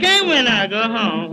but when I go home.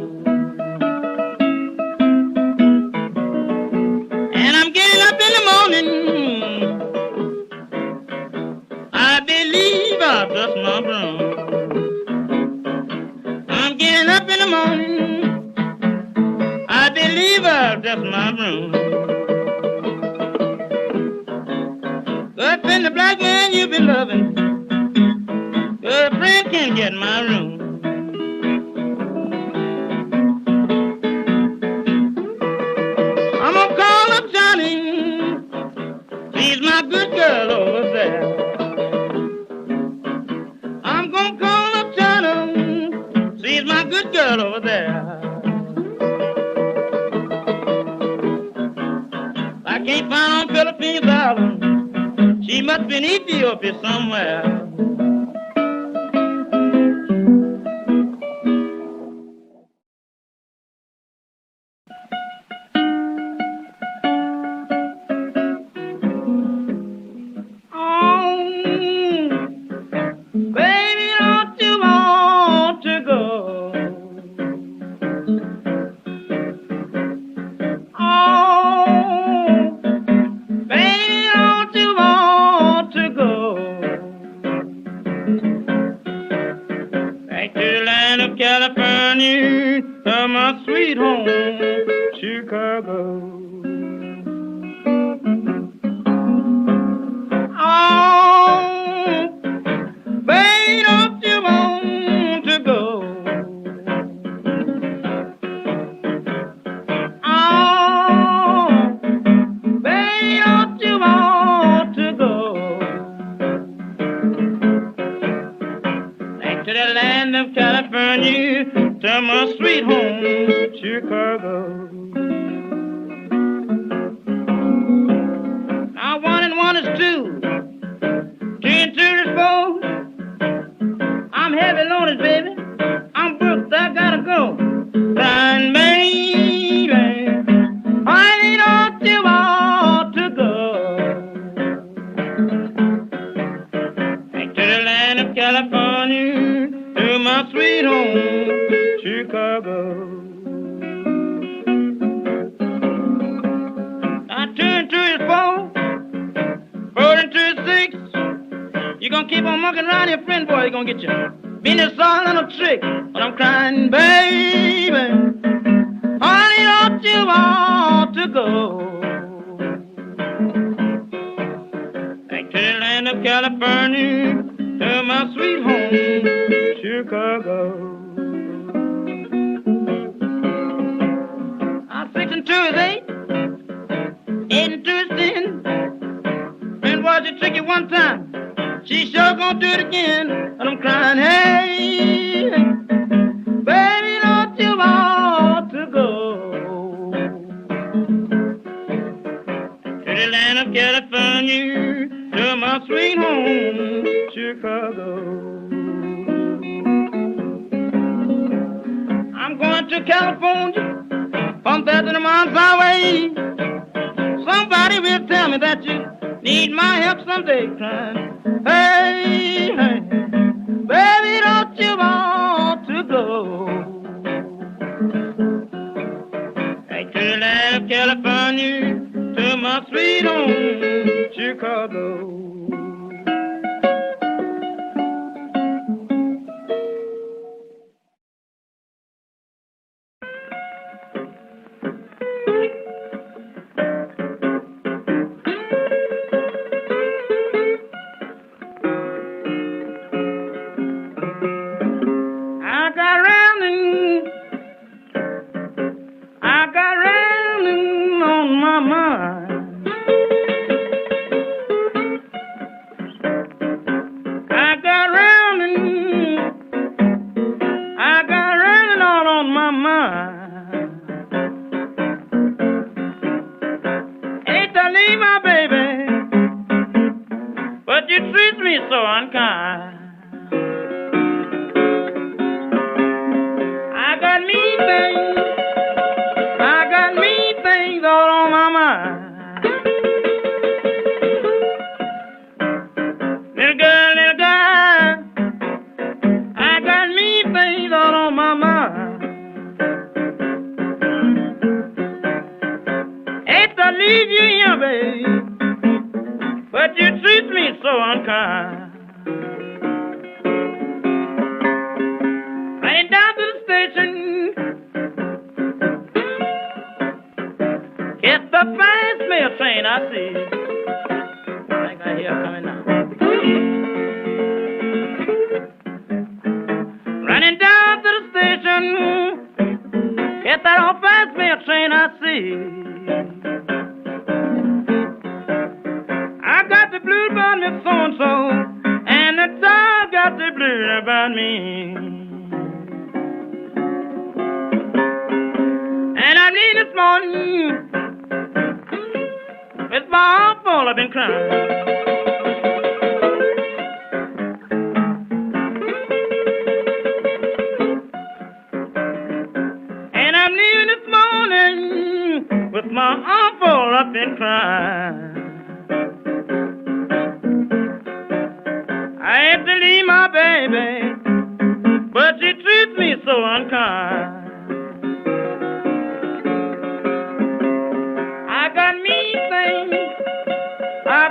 The land of California, to my sweet home, Chicago.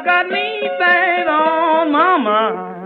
got me thing on my mind.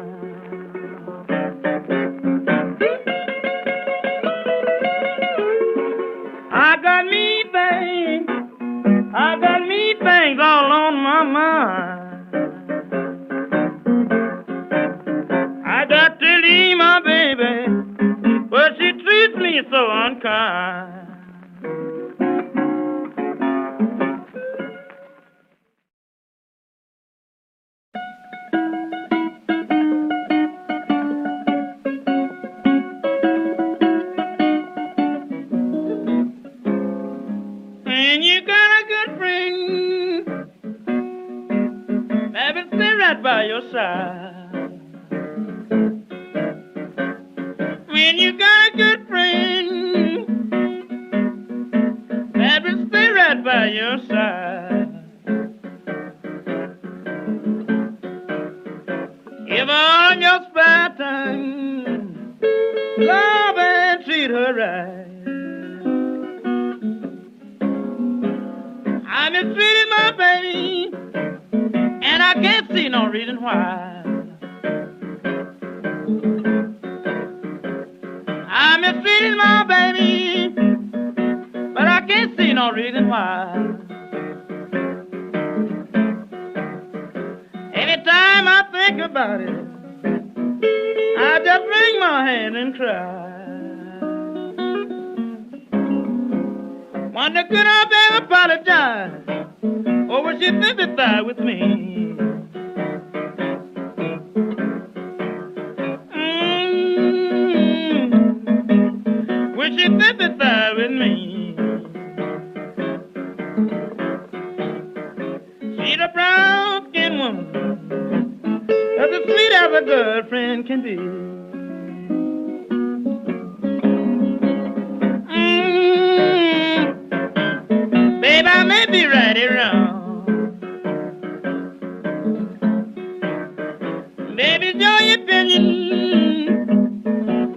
your opinion.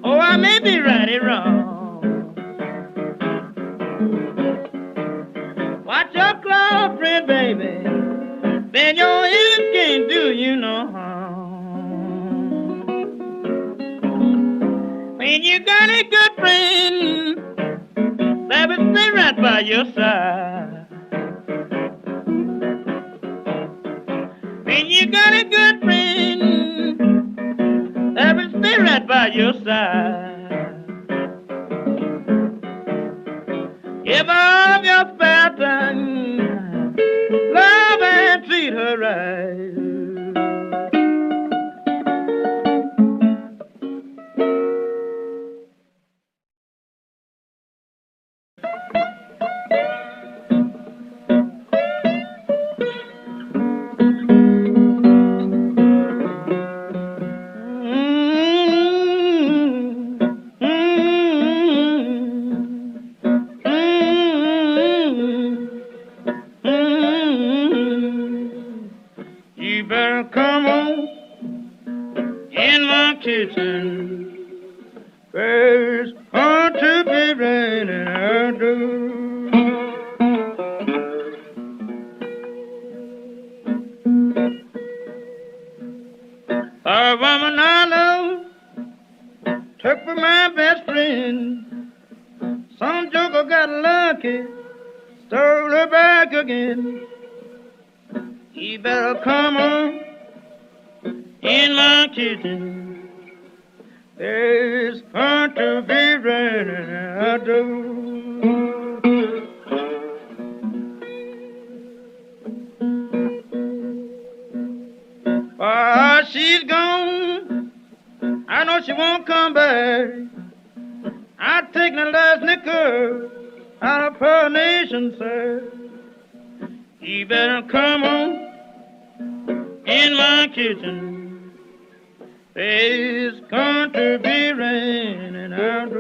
Oh, I may be right or wrong. Watch your cloud, friend, baby. Then your ears can't do you no harm. When you got a good friend, baby, stay right by your side. Better come on in my kitchen. It's going to be raining out.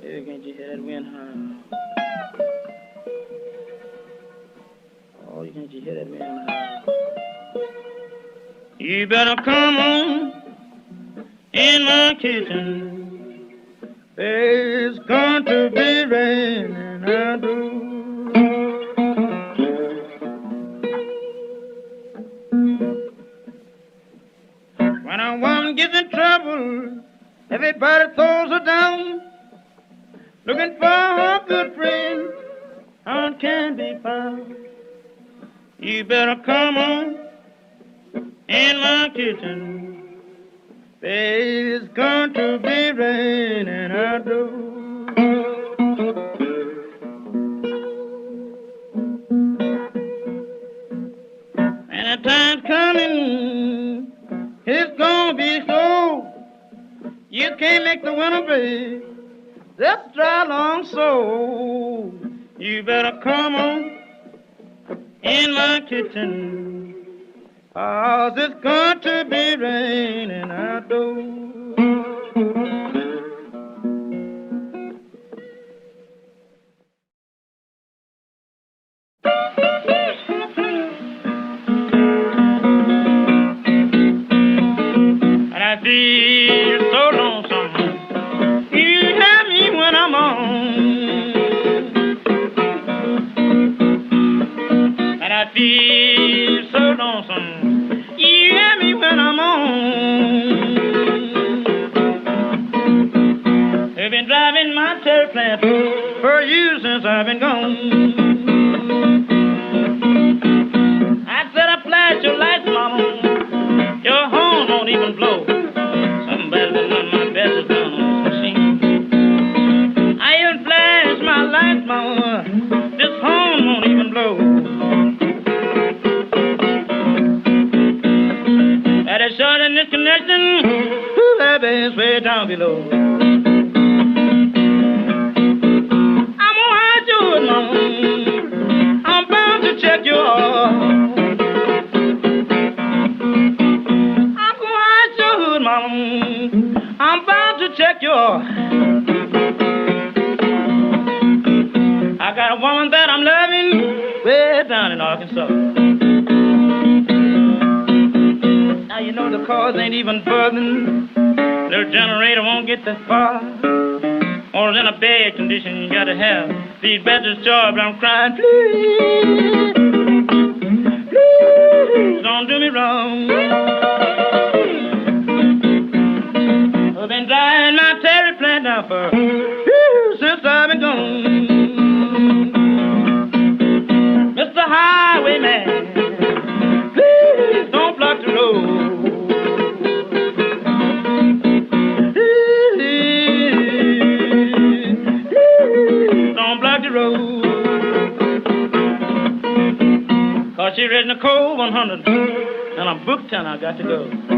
Hey, can't you hear that wind hum? Oh, you can't you hear that wind hum? You better come on in my kitchen. It's going to be raining out. When a woman gets in trouble, everybody throws her down. Looking for her good friend, how can be found? You better come on in my kitchen. It's going to be raining outdoors. And the time's coming, it's gonna be slow. You can't make the winter break. Just dry long so. You better come on in my kitchen. Cause it's going to be raining outdoors. Feel so lonesome. When I'm on. They've been driving my Terraplane for years since I've been gone. I said I your lights, mama. Your horn won't even blow. My on this machine. I my lights, mama. Way these batteries charged. I'm crying, please, I got to go.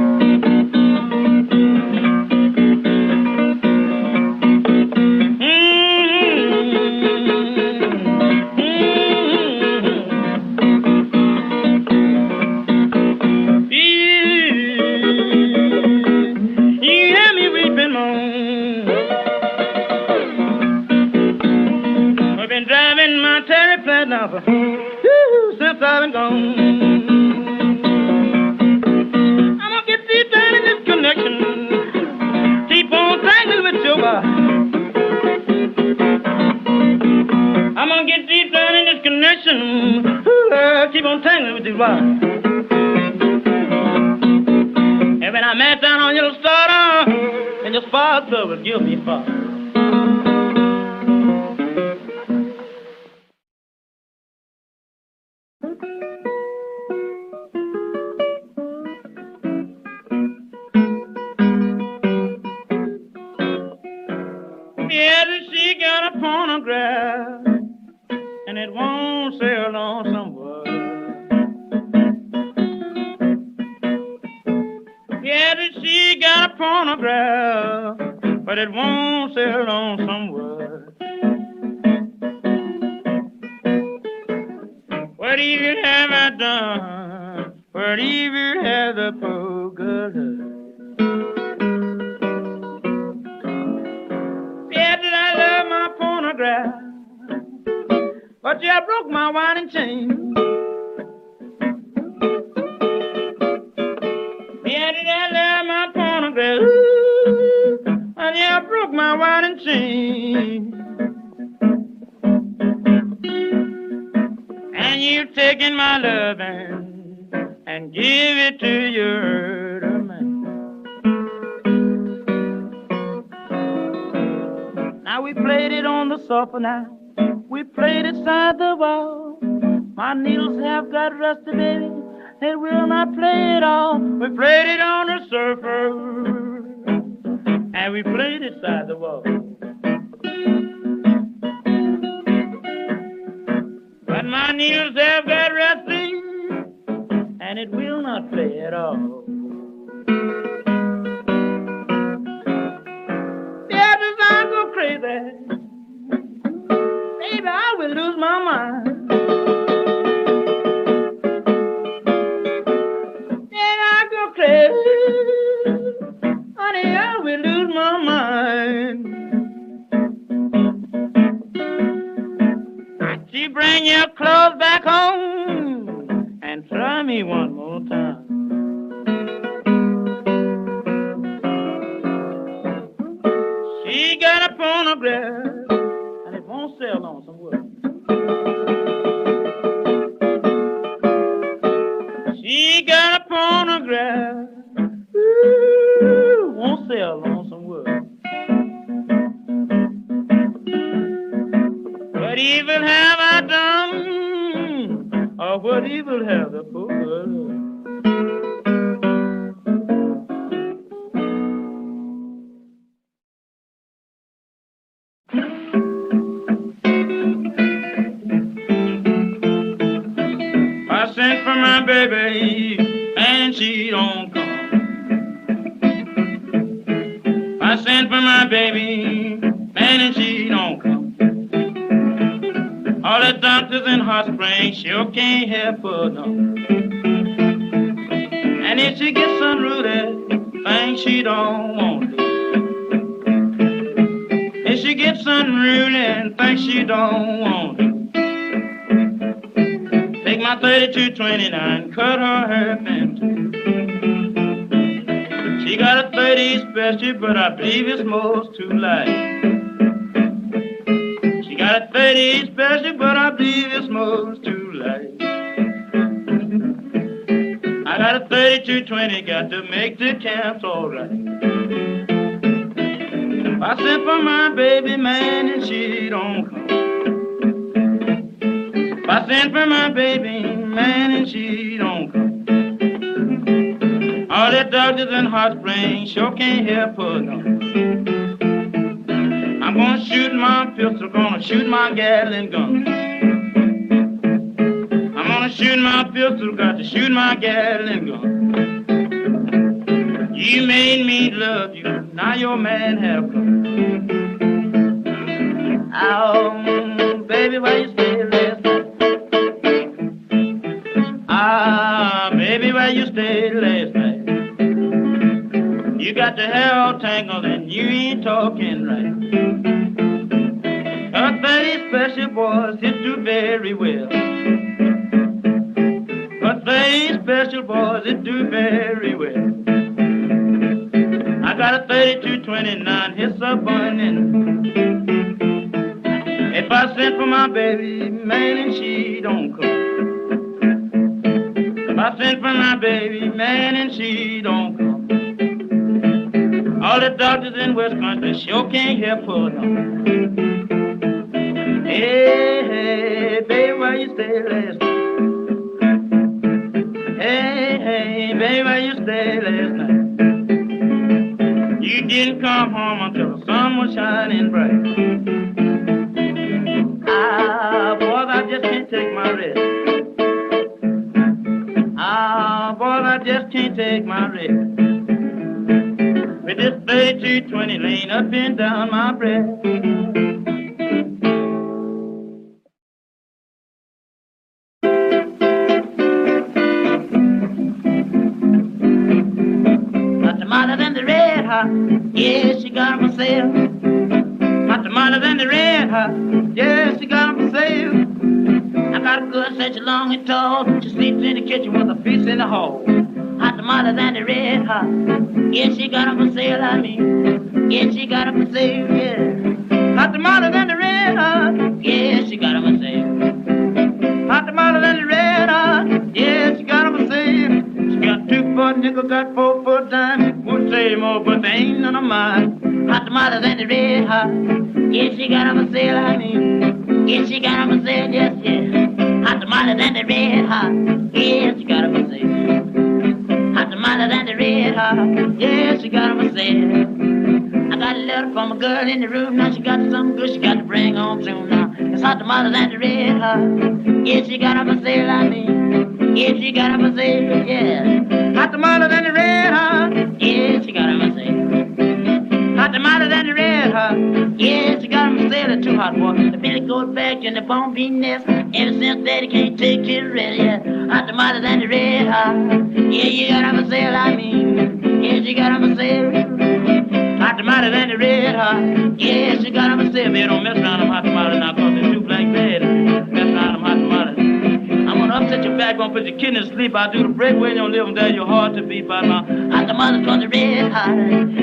A and it won't sell on some wood. She got a phonograph, ooh, won't sell on some wood. What evil have I done? Or what evil have the most too light. She got a 30 special, but I believe it's most too light. I got a 3220, got to make the camps alright. I sent for my baby man and she don't come. I sent for my baby man and she don't come. All the doctors and Hot Springs sure can't help her no. I'm gonna shoot my pistol, gonna shoot my Gatling gun. I'm gonna shoot my pistol, got to shoot my Gatling gun. You made me love you, now your man have come. Oh, baby, where you stay last night? Ah, baby, where you stayed last night? You got the hair all tangled and you ain't talking right. 30 special boys hit do very well. A 30 special boys it do very well. I got a 3229 hits a burning. If I sent for my baby, man, and she don't come. If I sent for my baby, man, and she don't come. All the doctors in Wisconsin sure can't help her no. Hey, where you last night? Hey, hey, where you last night? You didn't come home until the sun was shining bright. Ah, boys, I just can't take my rest. Ah, boys, I just can't take my rest. With 3220 lane up and down my breast. The red yeah, she got for sale. Hot tamale than the red hot, yeah, she got for sale. I got a good such a long and tall, she sleeps in the kitchen with a piece in the hall. Hot tamale than the red hot, yeah, she got for sale, I mean, yeah, she got for sale, yeah. Hot tamale than the red hot, yeah, she got for sale. Hot tamale than the red hot, yeah, she got foot nickel, got four foot dime. Would say more, but they ain't none of mine. Hot tamales and the red hot. Yeah, she got 'em for sale, mean. Yeah, she got 'em for sale, yes, yeah. Hot tamales and the red hot. Yeah, she got got 'em for sale. Hot tamales and the red hot. Yeah, she got 'em for sale. I got a letter from a girl in the room. Now she got something good she got to bring home soon now. It's hot tamales and the red hot. Yeah, she got 'em for sale, I mean. Yeah, she got for sale, yeah. Hot tamales and the red hot. Yeah, she got for sale. Hot tamales and the red hot. Yeah, she got sale. The two hot boy. The Billy goat bag and the bone bean nest. Ever since daddy can't take it ready, yeah. Hot tamales and the red hot. Yeah, you got for sale, I mean. Yeah, she got for sale. Hot tamales and the red hot. Yeah, she got for sale. Man, don't mess around them hot tamales now, back, gonna put your kidney to sleep. I'll do the breakaway in your living there. You're hard to beat by my hot tamales on the red hot.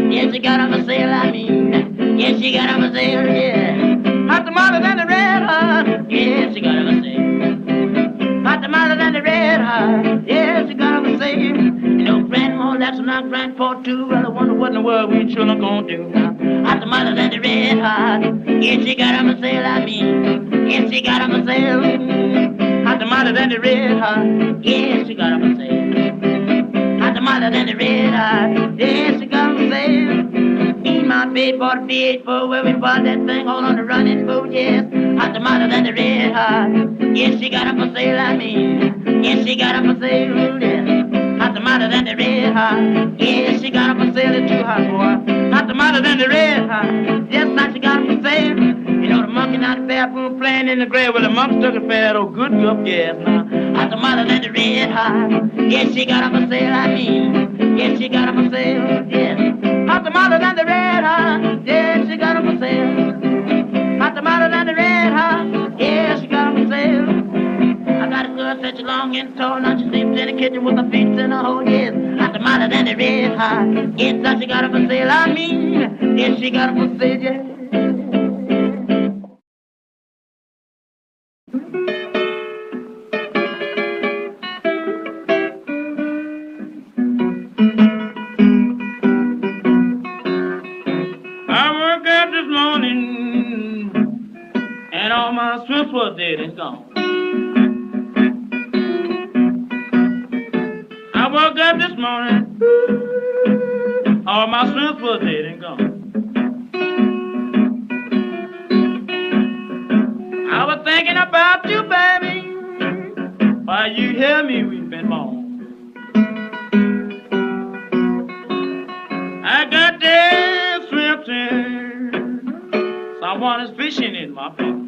Yeah, she got 'em for sale, I mean. Yeah, she got 'em for sale, yeah. Hot tamales and the red hot. Yeah, she got 'em for sale. Hot tamales and the red hot. Yeah, she got 'em for sale. You know, grandma, that's not grandpa too. Well, I wonder what in the world we children gonna do now. Hot tamales and the red hot. Yeah, she got 'em for sale, I mean. Yeah, she got 'em for sale. Hot tamales and the red hot. Yeah, she got 'em for sale. Hot tamales and the red hot. Yeah, she got 'em for sale. Me and my babe bought a V-8 Ford where we bought that thing all on the running boat, yes. Hot tamales and the red hot. Yeah, she got 'em for sale, I mean. Yeah, she got 'em for sale, yeah. Hot tamales and the red hot. Yeah, she got 'em for sale, it's too hot, boy. Hot tamales and the red hot. Yes, now she got 'em for sale. Monkey out the bathroom playing in the grave. Well, the monkey took a fat old oh, good gup, yes, now. Hot tamales and the red hot. Yes, she got 'em for sale, I mean. Yes, she got 'em for sale, yes. Hot tamales and the red hot. Yes, she got 'em for sale. Hot tamales and the red hot. Yes, she got 'em for sale. I got a girl such a long and tall. Now she sleeps in the kitchen with her feet in a hole, yes. Hot tamales and the red hot. Yes, now she got 'em for sale, I mean. Yes, she got 'em for sale, yes. I woke up this morning and all my strips was dead and gone. Fishing in my pond.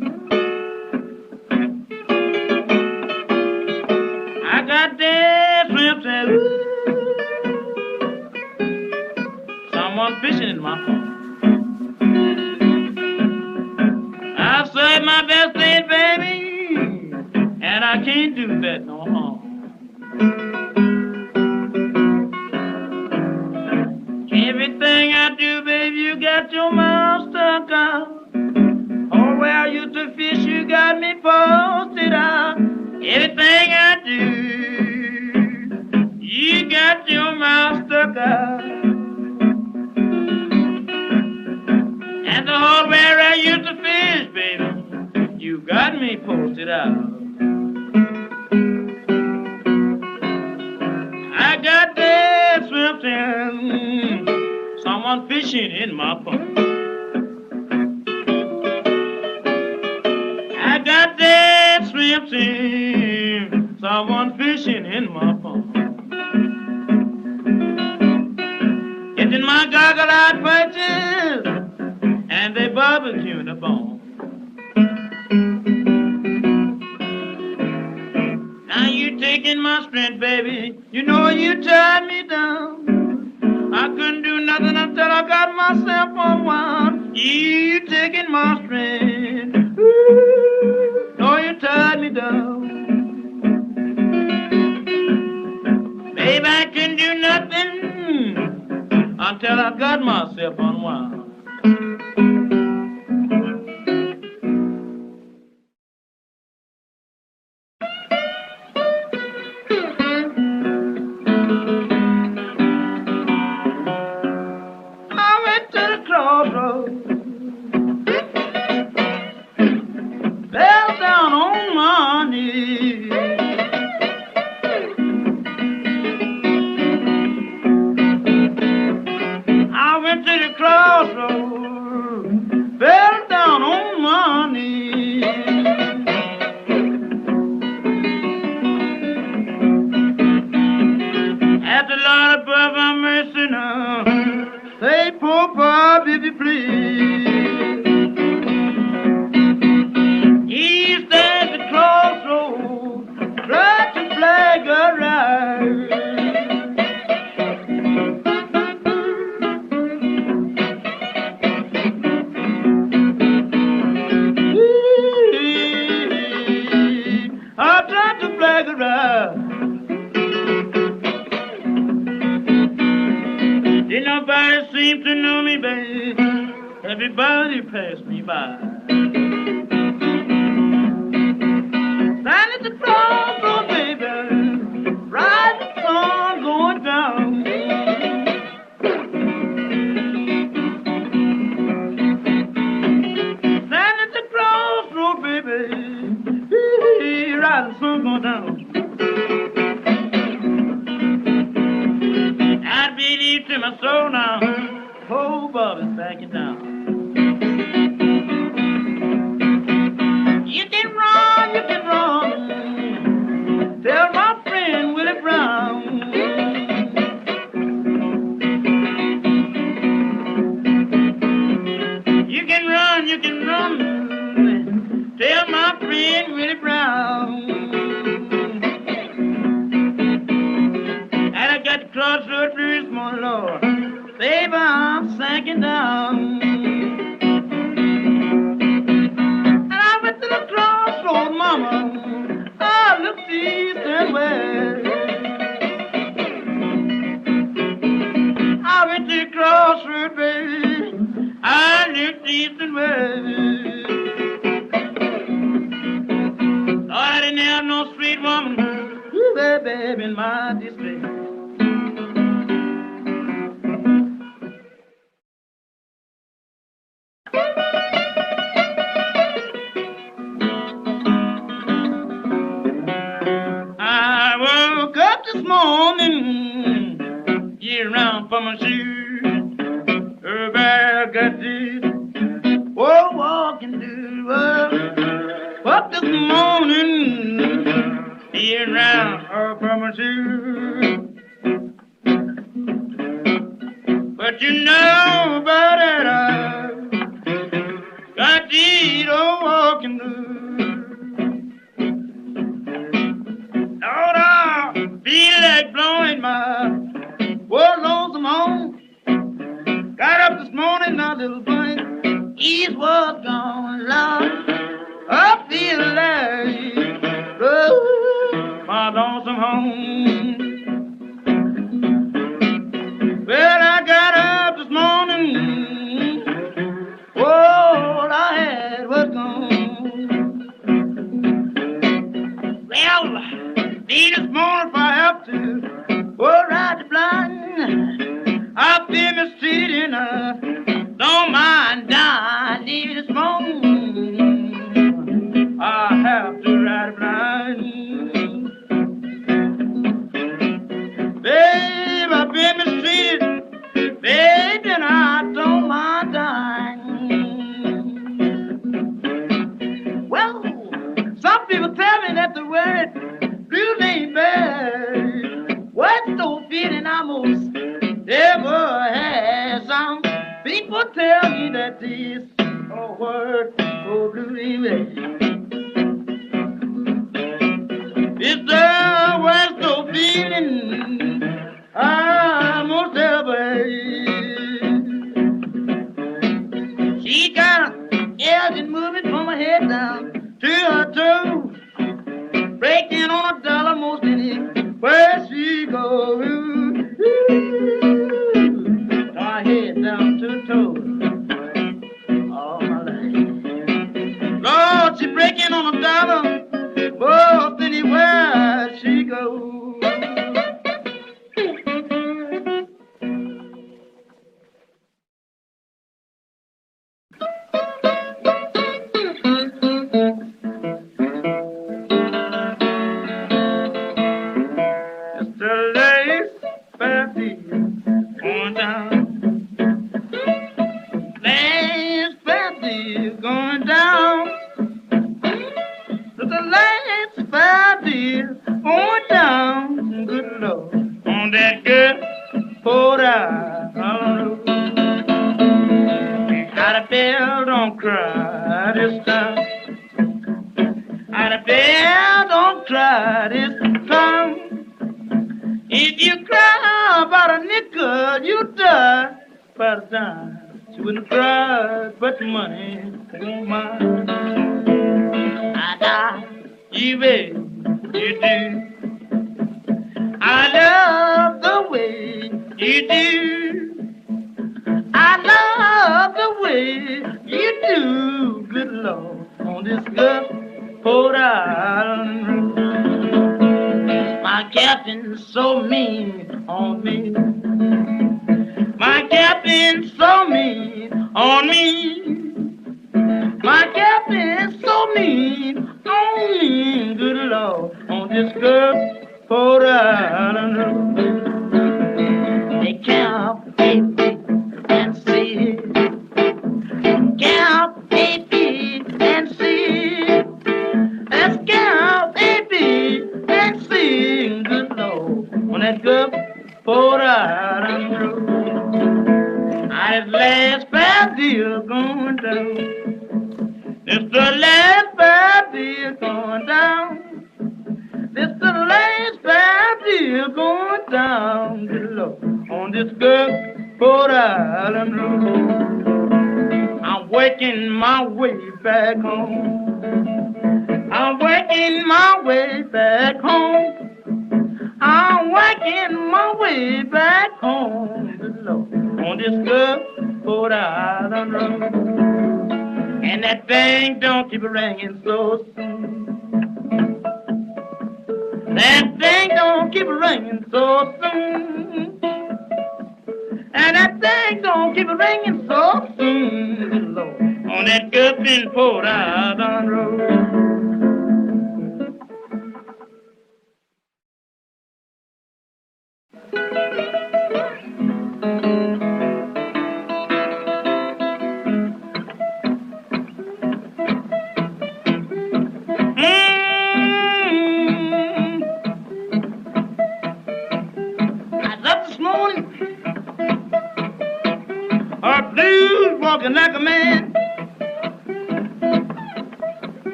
to the crossroads. crossroad, baby. I lived east and west. morning. this last going down. This the last going down. This the last going down. On this. I'm working my way ejemplo,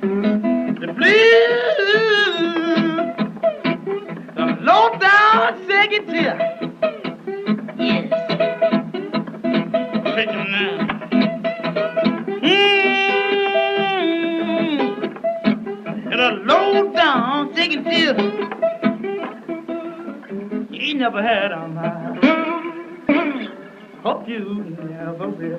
the blues, the low down tier. Yes. Pick them now. Hmm, And a low down secretary. You ain't never had a mind. Hope you never will.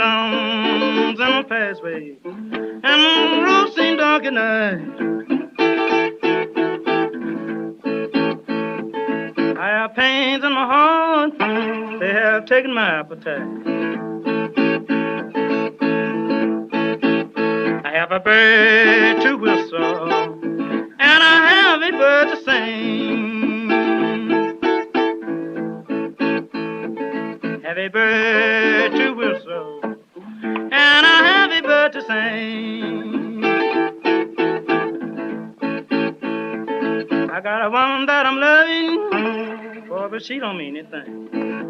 stones pathway, and dark at night. I have pains in my heart, they have taken my appetite. I have a bird to whistle, and I have a bird to sing. she don't mean anything.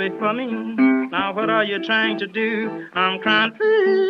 wait for me. Now what are you trying to do? I'm crying, please.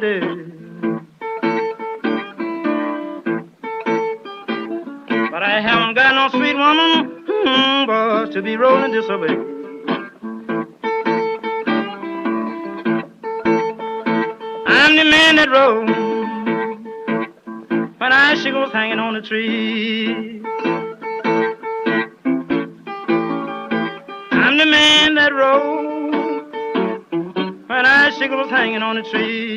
But I haven't got no sweet woman, mm, to be rolling this away. I'm the man that rolls when icicles hanging on the tree. I'm the man that rolls when icicles hanging on the tree.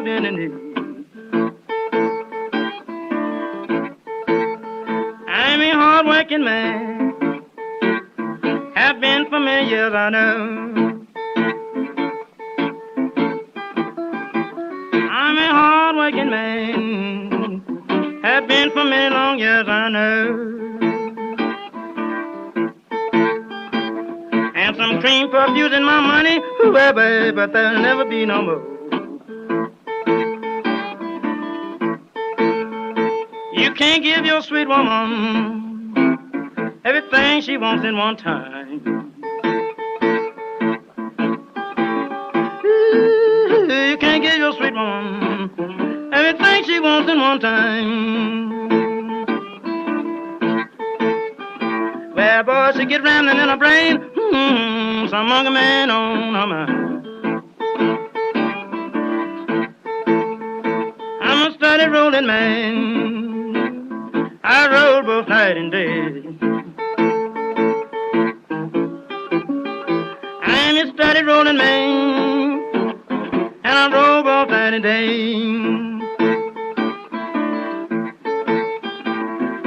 I've been in need. I'm a hard-working man. Have been for many years, I know. I'm a hard-working man. Have been for many long years, I know. And some cream for abusing my money, whoever, but there'll never be no more. Can't give your sweet woman everything she wants in one time. You can't give your sweet woman everything she wants in one time. Well, boy, she get rambling in her brain. Day.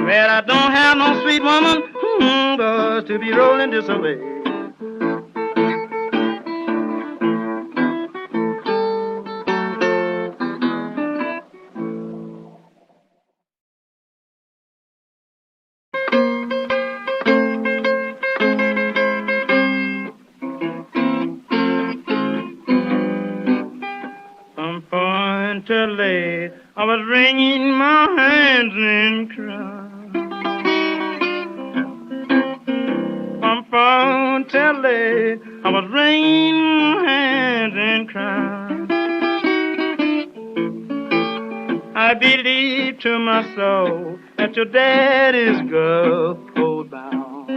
Well, I don't have no sweet woman, hmm, but to be rolling this away. Your daddy's girl bound.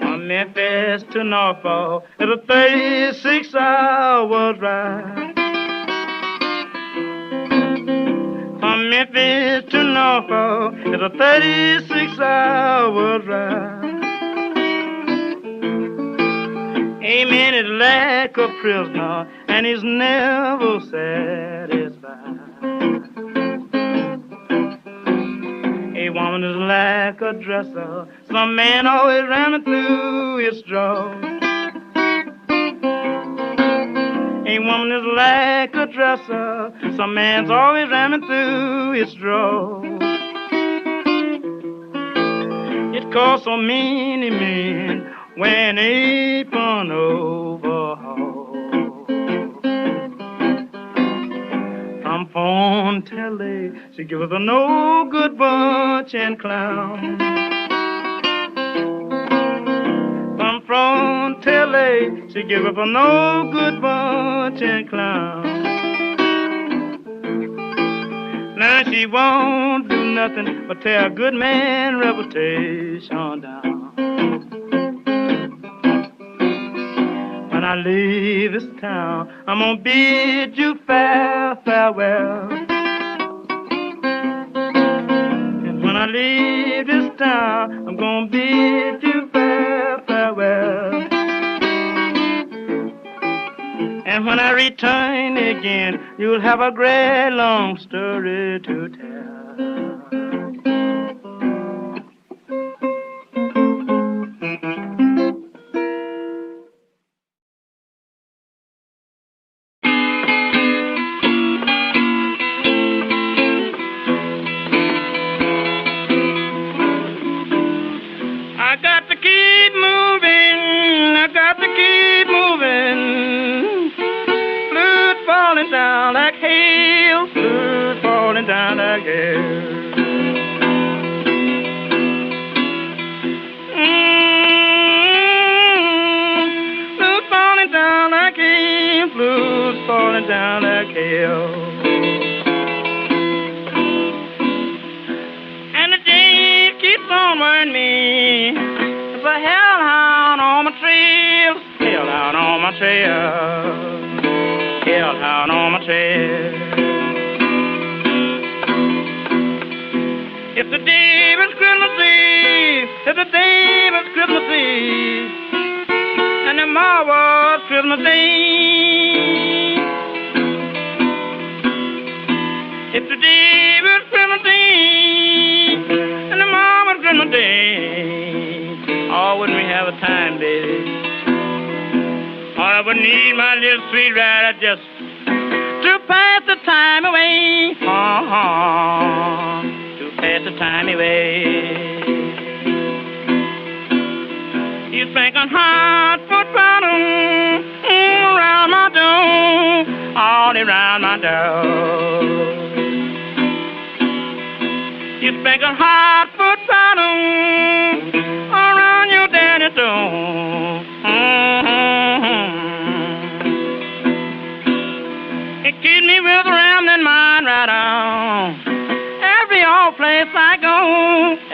From Memphis to Norfolk, it's a 36 hour ride. From Memphis to Norfolk, it's a 36 hour ride. Amen is like a prisoner, some man's always ramming through his draw. It costs so many men when apron overhaul. From phone telly, she give us a no good bunch and clown. From front telly, she give us a no good bunch and clown. Now she won't do nothing but tear a good man reputation down. When I leave this town, I'm gonna bid you fare farewell. And when I leave this town, I'm gonna bid you fare farewell. And when I return again, you'll have a great long story to tell. Hail. And the day keeps on wearing me. It's a hellhound on my trail. Hellhound on my trail. Hellhound on my trail. It's the day of Christmas Eve. It's the day of Christmas Eve. And tomorrow's Christmas Day. Little sweet rider just to pass the time away. Uh-huh, to pass the time away. You think I'm hot foot bottom around my door, all around my door. You think I'm foot bottom around your daddy door.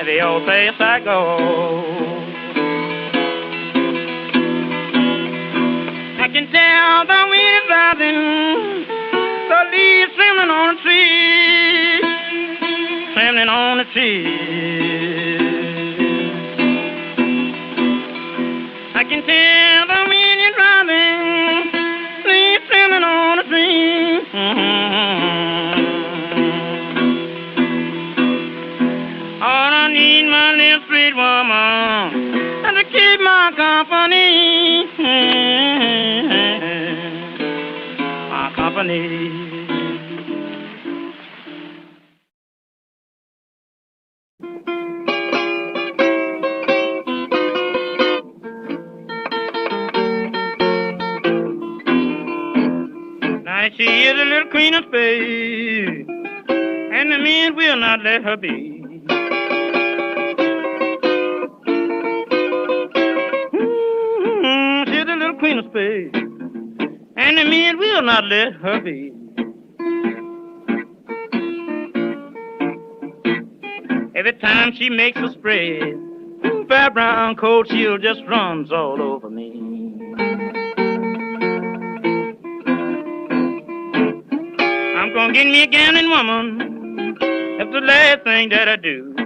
Every old place I go. I can tell the wind is rising, the leaves trembling on the tree, trembling on the tree. I can tell company. My company. Now she is a little queen of spades, and the men will not let her be. Spades, and the men will not let her be. Every time she makes a spread, fair brown coat, she'll just runs all over me. I'm gonna get me a gambling woman. That's the last thing that I do.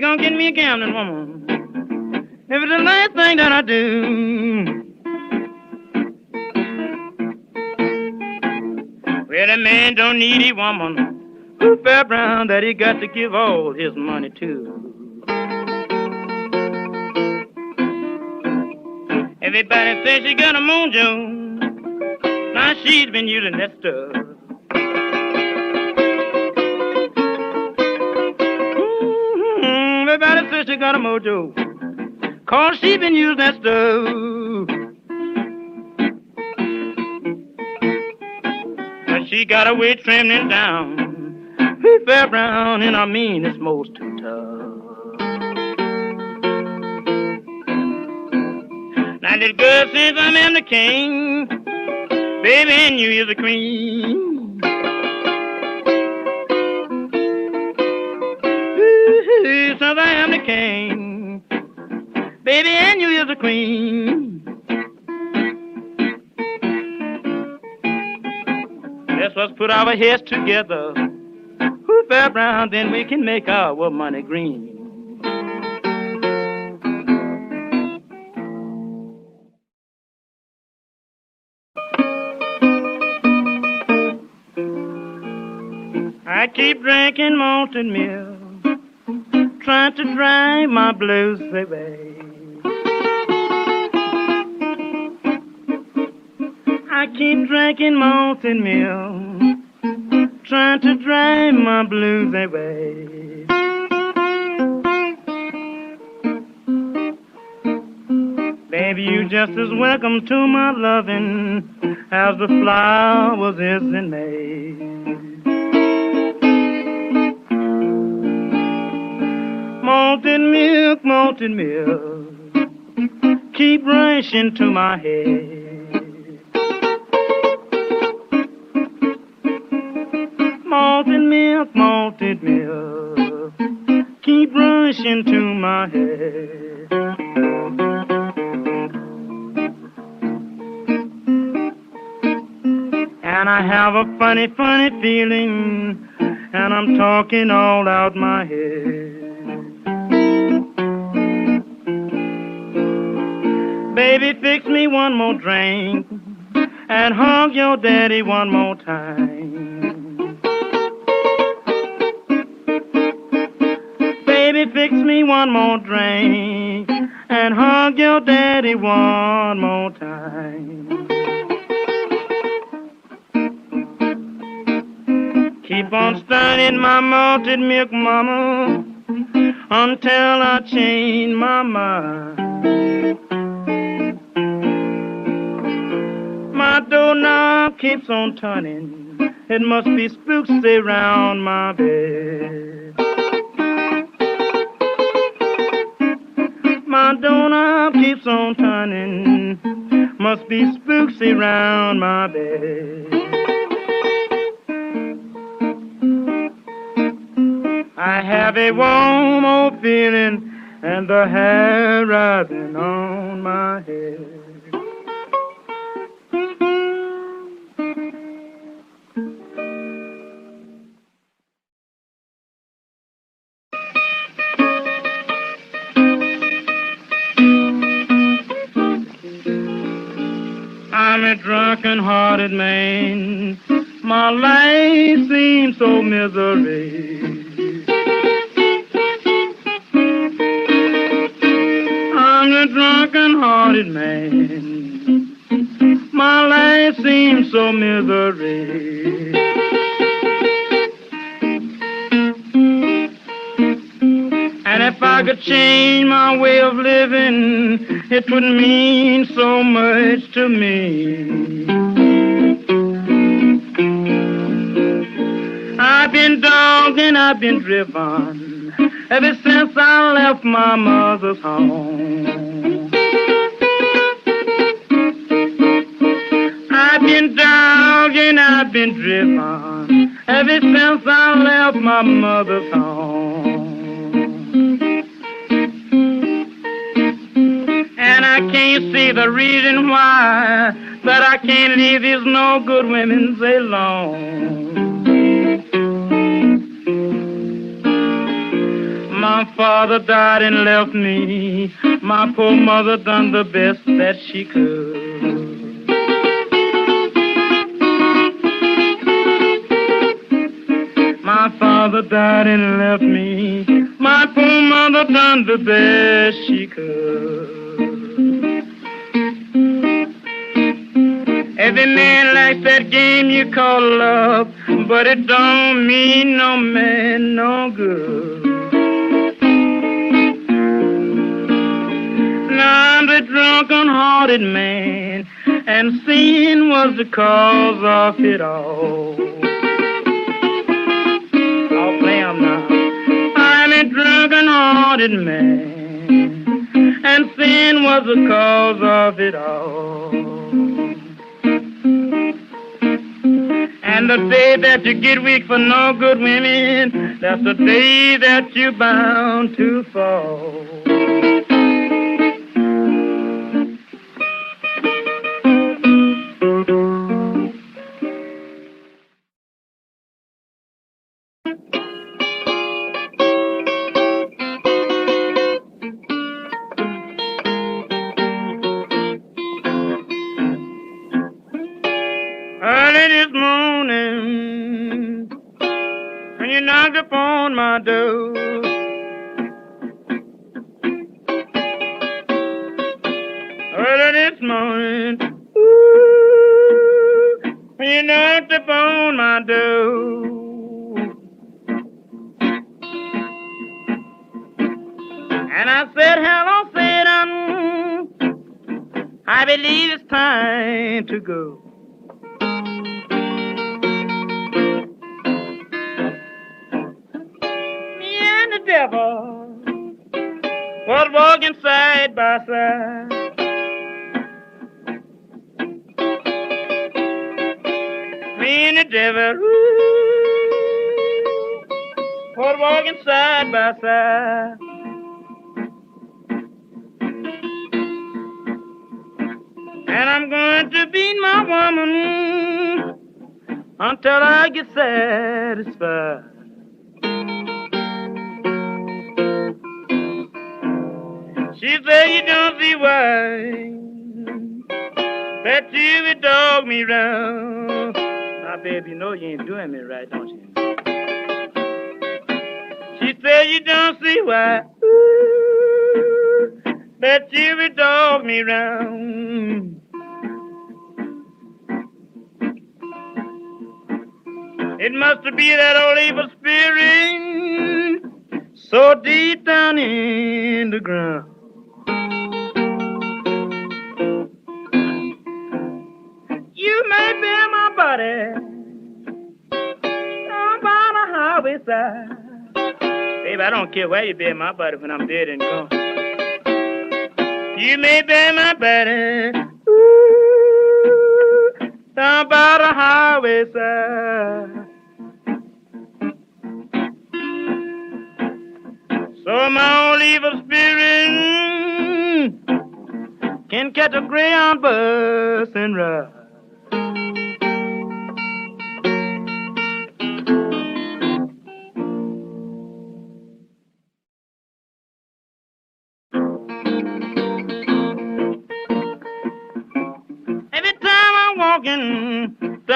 Ooh, gonna get me a gambling woman. If it's the last thing that I do. Well, a man don't need a woman who fair brown that he got to give all his money to. Everybody says she got a moon mojo. Now she's been using that stuff. Everybody says she got a mojo. Cause she been using that stuff. But she got her way trembling down. He fair brown and I mean it's most too tough. Now little girl says I am the king, baby and you is the queen. King, baby and you is the queen. Let's us put our heads together, Ooh, fair brown, then we can make our money green. I keep drinking malted milk, trying to drive my blues away. I keep drinking malted milk, trying to drive my blues away. Baby, you just as welcome to my loving as the flowers is in May. Malted milk, malted milk, keep rushing to my head. Malted milk, malted milk, keep rushing to my head. And I have a funny, funny feeling, and I'm talking all out my head. Baby, fix me one more drink and hug your daddy one more time. Baby, fix me one more drink and hug your daddy one more time. Keep on studying my malted milk, mama, until I change my mind. Doorknob keeps on turning. It must be spooks around my bed. My doorknob keeps on turning. Must be spooks around my bed. I have a warm old feeling and the hair rising on my head. I'm a drunken hearted man. My life seems so misery. I'm a drunken hearted man. My life seems so misery. If I could change my way of living, it would mean so much to me. I've been dogged and I've been driven ever since I left my mother's home. I've been dogged and I've been driven ever since I left my mother's home. Can't see the reason why that I can't leave these no good women alone. My father died and left me. My poor mother done the best that she could. My father died and left me. My poor mother done the best she could. Every man likes that game you call love, but it don't mean no man no good. Now I'm the drunken hearted man, and sin was the cause of it all. I'll now. I'm a drunken hearted man, and sin was the cause of it all. And the day that you get weak for no good women, that's the day that you're bound to fall. Knocked upon my door, early this morning, ooh, you knocked upon my door. And I said, hello, Satan. I believe it's time to go. Devil was walking side by side. Me and the devil ooh, was walking side by side. And I'm going to beat my woman until I get satisfied. She said you don't see why that you would dog me round. Now, baby, you know you ain't doing me right, don't you? She say you don't see why. Ooh, that you would dog me round. It must be that old evil spirit so deep down in the ground. My body on the highway side. Baby, I don't care where you bury my body when I'm dead and gone. You may bury my body ooh, down by the highway side. So my old evil spirit can catch a greyhound bus and ride.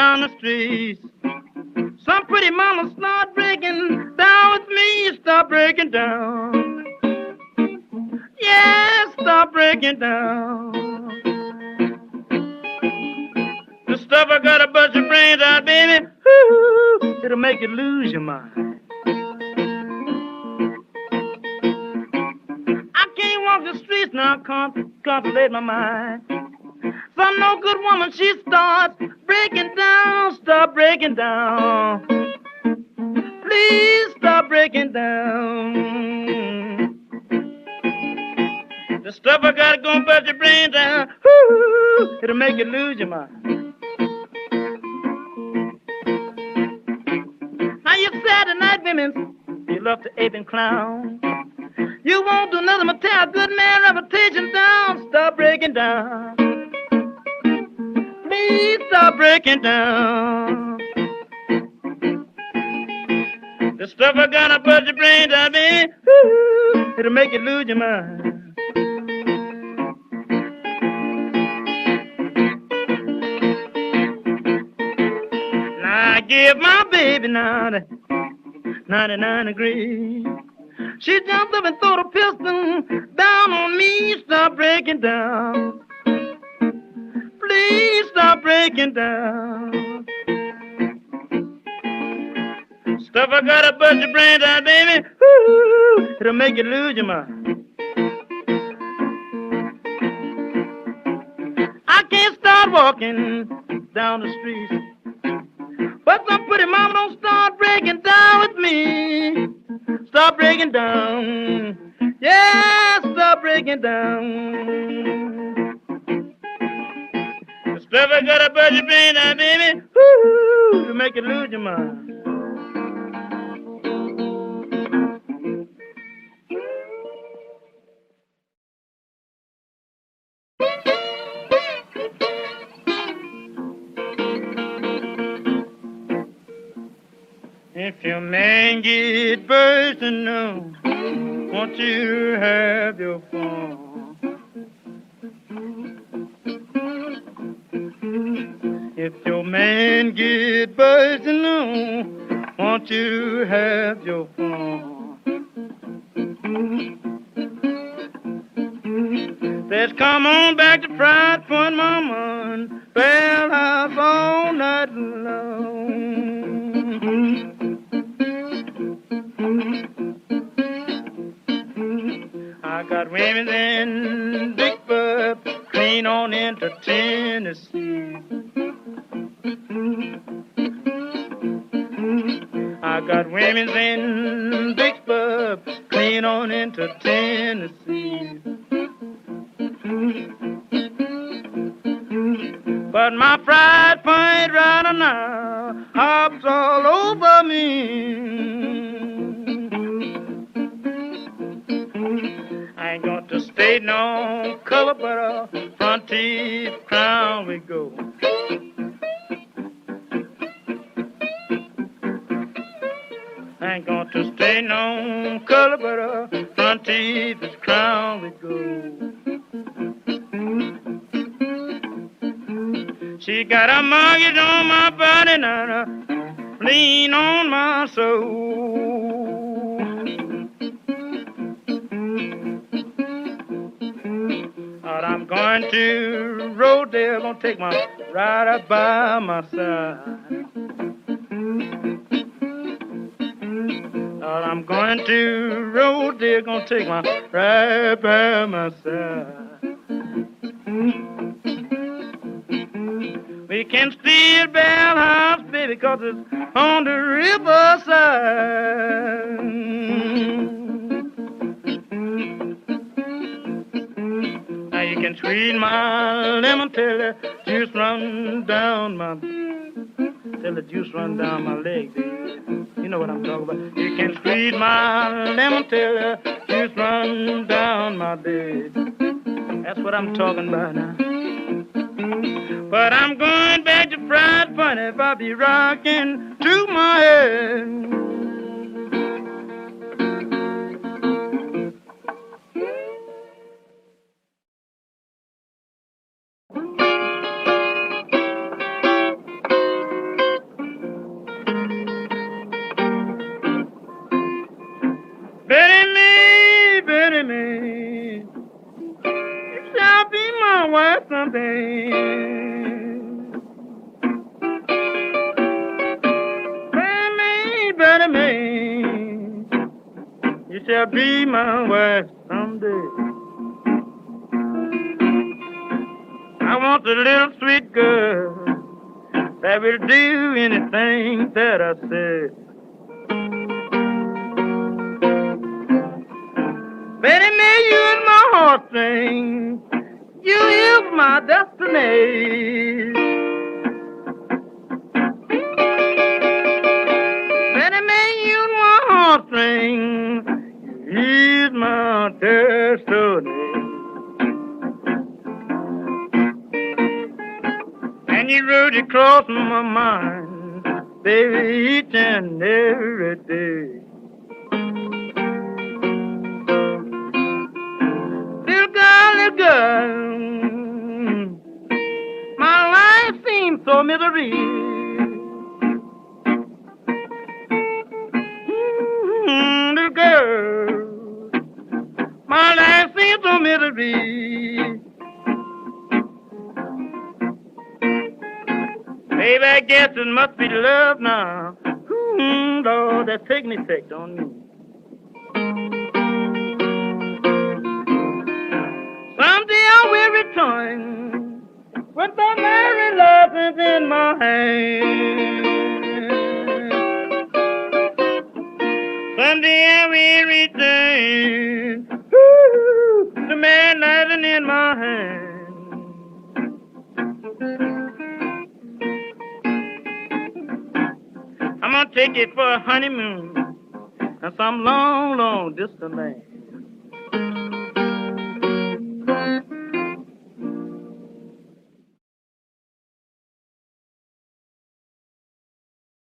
Down the street, some pretty mama start breaking down with me, start breaking down. Yeah, start breaking down. The stuff I gotta bust your brains out, baby, it'll make you lose your mind. I can't walk the streets now, can't contemplate my mind. Some no good woman, she starts breaking down, stop breaking down. Please stop breaking down. The stuff I gotta go and bust your brain down, ooh, it'll make you lose your mind. Now you Saturday night women, you love to ape and clown. You won't do nothing but tear a good man reputation down. Stop breaking down. Please stop breaking down. The stuff I gotta put your brains out. Ooh, it'll make you lose your mind. Now I give my baby now the 99 degrees. She jumped up and threw the pistol down on me. Stop breaking down. Please stop breaking down. Stuff I gotta bust your brains out, baby. Ooh, it'll make you lose your mind. I can't start walking down the street. But some pretty mama don't start breaking down with me. Stop breaking down. Yeah, stop breaking down. The stuff I gotta bust your brain out, baby. Ooh, to make you lose your mind. If your man get no, won't you have your fun? If your man get bursting no, won't you have your fun? Let's come on back to Pride Point, Mama, and Bell House all night long. Women in take my ride up by my side. Lord, I'm going to Rodale, gonna take my ride by my side. We can steal Bell House, baby, cause it's on the riverside. Now you can squeeze my lemon till run down my till the juice run down my leg. You know what I'm talking about. You can squeeze my lemon till the juice run down my bed. That's what I'm talking about now. But I'm going back to fried funny if I be rocking to my head. Honeymoon